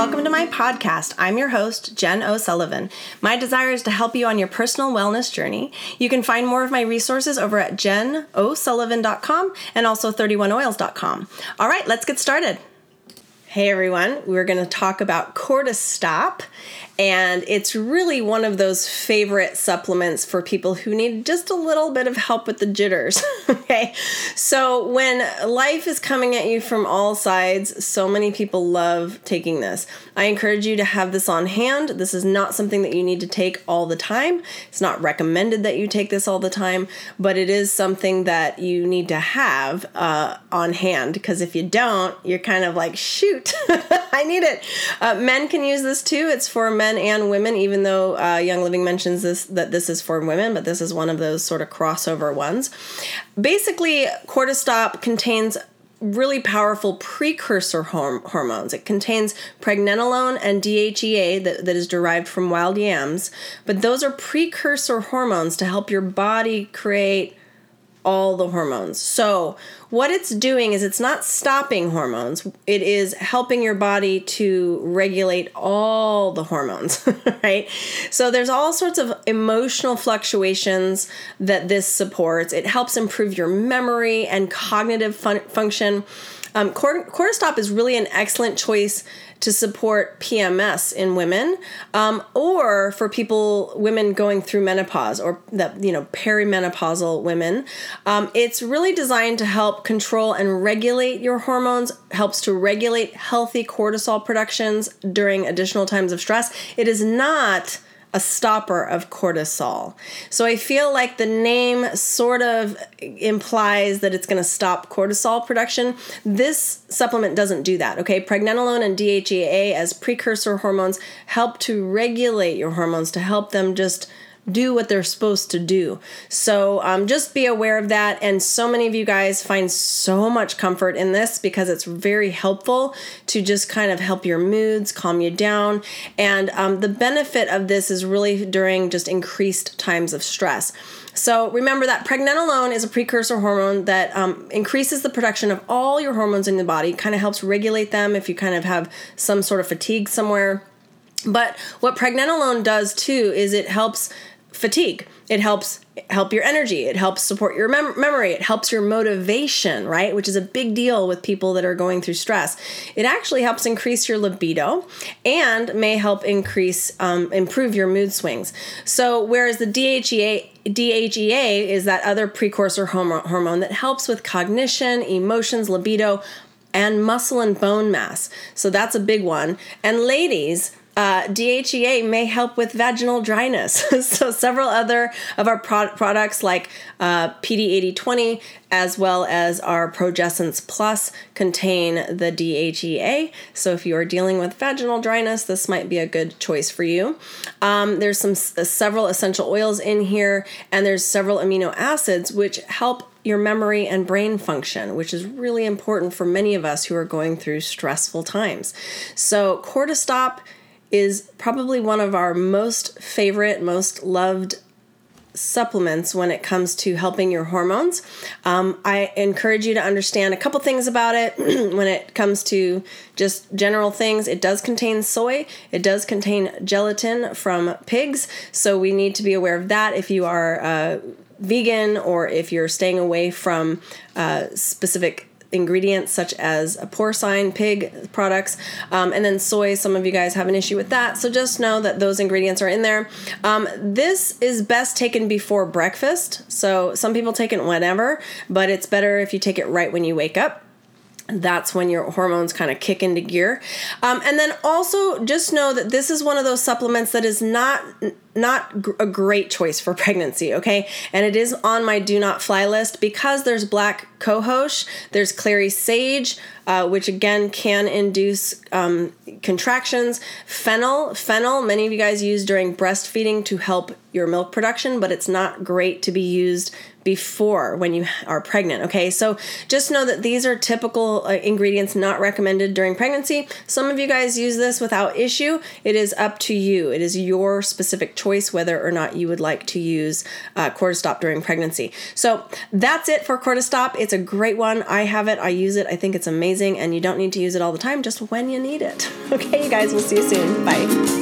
welcome to my podcast. I'm your host, Jen O'Sullivan. My desire is to help you on your personal wellness journey. You can find more of my resources over at jenosullivan.com and also 31oils.com. All right, let's get started. Hey everyone, we're going to talk about Cortistop and it's really one of those favorite supplements for people who need just a little bit of help with the jitters. okay, so when life is coming at you from all sides, so many people love taking this. I encourage you to have this on hand. This is not something that you need to take all the time. It's not recommended that you take this all the time, but it is something that you need to have uh, on hand because if you don't, you're kind of like, shoot, I need it. Uh, men can use this too. It's for men and women, even though uh, Young Living mentions this that this is for women, but this is one of those sort of crossover ones. Basically, Cortistop contains really powerful precursor horm- hormones. It contains pregnenolone and DHEA that, that is derived from wild yams, but those are precursor hormones to help your body create all the hormones. So, what it's doing is it's not stopping hormones, it is helping your body to regulate all the hormones, right? So, there's all sorts of emotional fluctuations that this supports. It helps improve your memory and cognitive fun- function. Um, Cortistop is really an excellent choice to support PMS in women, um, or for people, women going through menopause or that you know perimenopausal women. Um, it's really designed to help control and regulate your hormones. Helps to regulate healthy cortisol productions during additional times of stress. It is not a stopper of cortisol. So I feel like the name sort of implies that it's going to stop cortisol production. This supplement doesn't do that, okay? Pregnenolone and DHEA as precursor hormones help to regulate your hormones to help them just do what they're supposed to do. So um, just be aware of that. And so many of you guys find so much comfort in this because it's very helpful to just kind of help your moods, calm you down. And um, the benefit of this is really during just increased times of stress. So remember that pregnenolone is a precursor hormone that um, increases the production of all your hormones in the body, kind of helps regulate them if you kind of have some sort of fatigue somewhere. But what pregnenolone does too is it helps fatigue. It helps help your energy. It helps support your mem- memory. It helps your motivation, right? Which is a big deal with people that are going through stress. It actually helps increase your libido and may help increase um, improve your mood swings. So whereas the DHEA DHEA is that other precursor hormone that helps with cognition, emotions, libido, and muscle and bone mass. So that's a big one. And ladies, uh, DHEA may help with vaginal dryness. so, several other of our pro- products, like uh, PD8020, as well as our Progessence Plus, contain the DHEA. So, if you are dealing with vaginal dryness, this might be a good choice for you. Um, there's some uh, several essential oils in here, and there's several amino acids which help your memory and brain function, which is really important for many of us who are going through stressful times. So, Cortistop is probably one of our most favorite, most loved supplements when it comes to helping your hormones. Um, I encourage you to understand a couple things about it when it comes to just general things. It does contain soy, it does contain gelatin from pigs, so we need to be aware of that if you are uh, vegan or if you're staying away from uh, specific ingredients such as porcine pig products um, and then soy. Some of you guys have an issue with that. So just know that those ingredients are in there. Um, this is best taken before breakfast. So some people take it whenever but it's better if you take it right when you wake up. That's when your hormones kind of kick into gear. Um, and then also just know that this is one of those supplements that is not not a great choice for pregnancy, okay? And it is on my do not fly list because there's black cohosh, there's clary sage, uh, which again can induce um, contractions. Fennel, fennel, many of you guys use during breastfeeding to help your milk production, but it's not great to be used before when you are pregnant. Okay, so just know that these are typical uh, ingredients not recommended during pregnancy. Some of you guys use this without issue. It is up to you. It is your specific choice whether or not you would like to use uh, Cortistop during pregnancy. So that's it for Cortistop. It's a great one. I have it. I use it. I think it's amazing, and you don't need to use it all the time. Just when you need it. Okay, you guys. We'll see you soon. Bye.